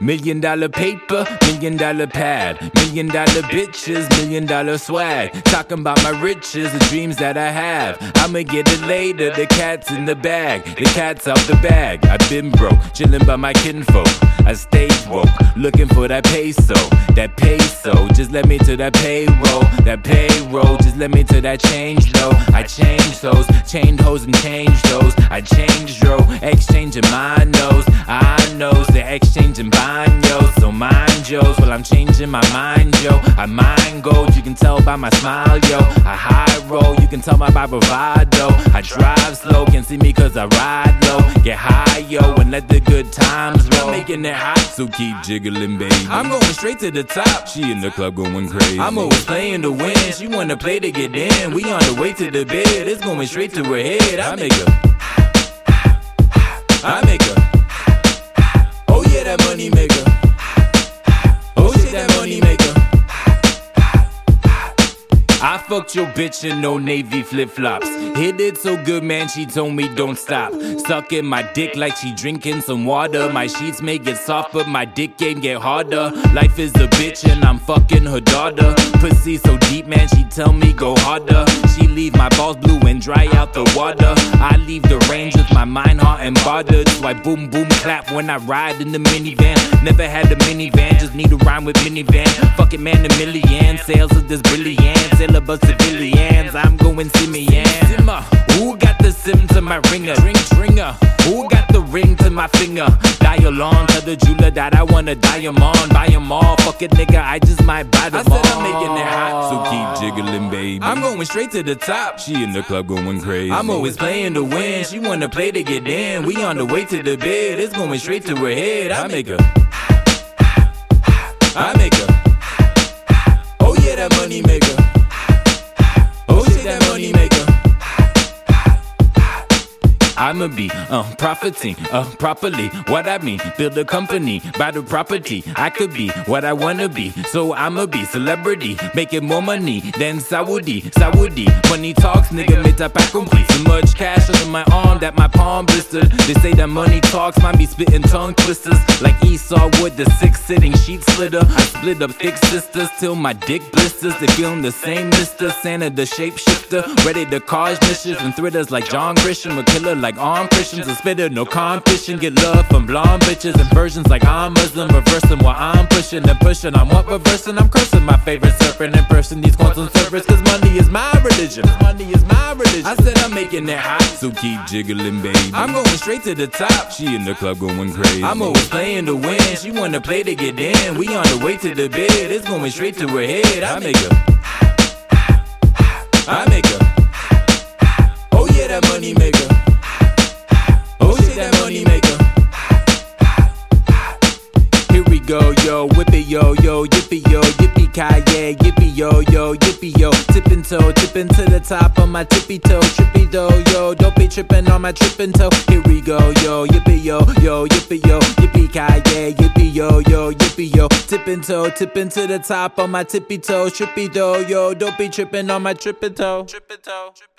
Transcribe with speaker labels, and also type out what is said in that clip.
Speaker 1: Million dollar paper, million dollar pad, million dollar bitches, million dollar swag. Talking about my riches, the dreams that I have. I'ma get it later, the cat's in the bag, the cat's out the bag. I've been broke, chilling by my kinfolk. I stay woke, looking for that peso, that peso. Just let me to that payroll, that payroll. Just let me to that change though. I change those, chained hoes and change those. I change bro, exchanging my exchanging baños, so mind yo's. Well, I'm changing my mind, yo. I mind gold, you can tell by my smile, yo. I high roll, you can tell by my bravado. I drive slow, can't see me cause I ride low. Get high, yo, and let the good times roll. I'm making it hot, so keep jiggling, baby. I'm going straight to the top. She in the club going crazy. I'm always playing to win. She wanna play to get in. We on the way to the bed. It's going straight to her head. I make her. I fucked your bitch in no navy flip flops. Hit it so good, man, she told me don't stop. Sucking my dick like she drinking some water. My sheets may get soft, but my dick game get harder. Life is a bitch and I'm fucking her daughter. Pussy so deep, man, she tell me go harder. She leave my balls blue and dry out the water. I leave the range with my mind, heart, and body. So I boom, boom, clap when I ride in the minivan. Never had a minivan, just need a rhyme with minivan. Fuck it, man, a million. Sales of this brilliant. Syllabus civilians, I'm going see me, yeah. Who got the sim to my ringer? Ring, ringer. Who got the ring to my finger? Dial on to the jeweler that I wanna die em on. Buy em all. Fuck it, nigga, I just might buy them I said I'm making it hot, so keep jiggling, baby. I'm going straight to the top. She in the club going crazy. I'm always playing to win. She wanna play to get in. We on the way to the bed. It's going straight to her head. I make her. I make her. Oh yeah, that money maker. I'ma be uh, profiting uh, properly. What I mean, build a company, buy the property. I could be what I wanna be, so I'ma be celebrity, making more money than Saudi. Saudi, money talks, nigga, mais t'as pas compris. So much cash under my arm that my palm blistered. They say that money talks, might be spitting tongue twisters like Esau would the six sitting sheet splitter. I split up thick sisters till my dick blisters. They feeling the same, Mister Santa the shapeshifter, ready to cause mischief and thrillers like John Grisham, a killer like armed Christians, a spitter, no competition. Get love from blonde bitches and versions like I'm Muslim, reversing what I'm pushing and pushing. I'm what reversing, I'm cursing my favorite serpent in person. These quantum servers, cause money is my religion. Money is my religion. I said I'm making it hot, so keep jiggling, baby. I'm going straight to the top. She in the club going crazy. I'm always playing to win. She wanna play to get in. We on the way to the bed. It's going straight to her head. I make her. I make her. Go, yo, whip it, yo, yo, yippee, yo, yippee ki yippee, yo, yo, yippee, yo, tipping toe, tipping to the top of my tippy toe, trippy though, yo, don't be tripping on my tripping toe. Here we go, yo, yippee, yo, yo, yippee, yo, yippee ki yippee, yo, yo, yippee, yo, tipping toe, tipping to the top on my tippy toe, trippy though, yo, don't be tripping on my tripping toe, tripping toe, tripping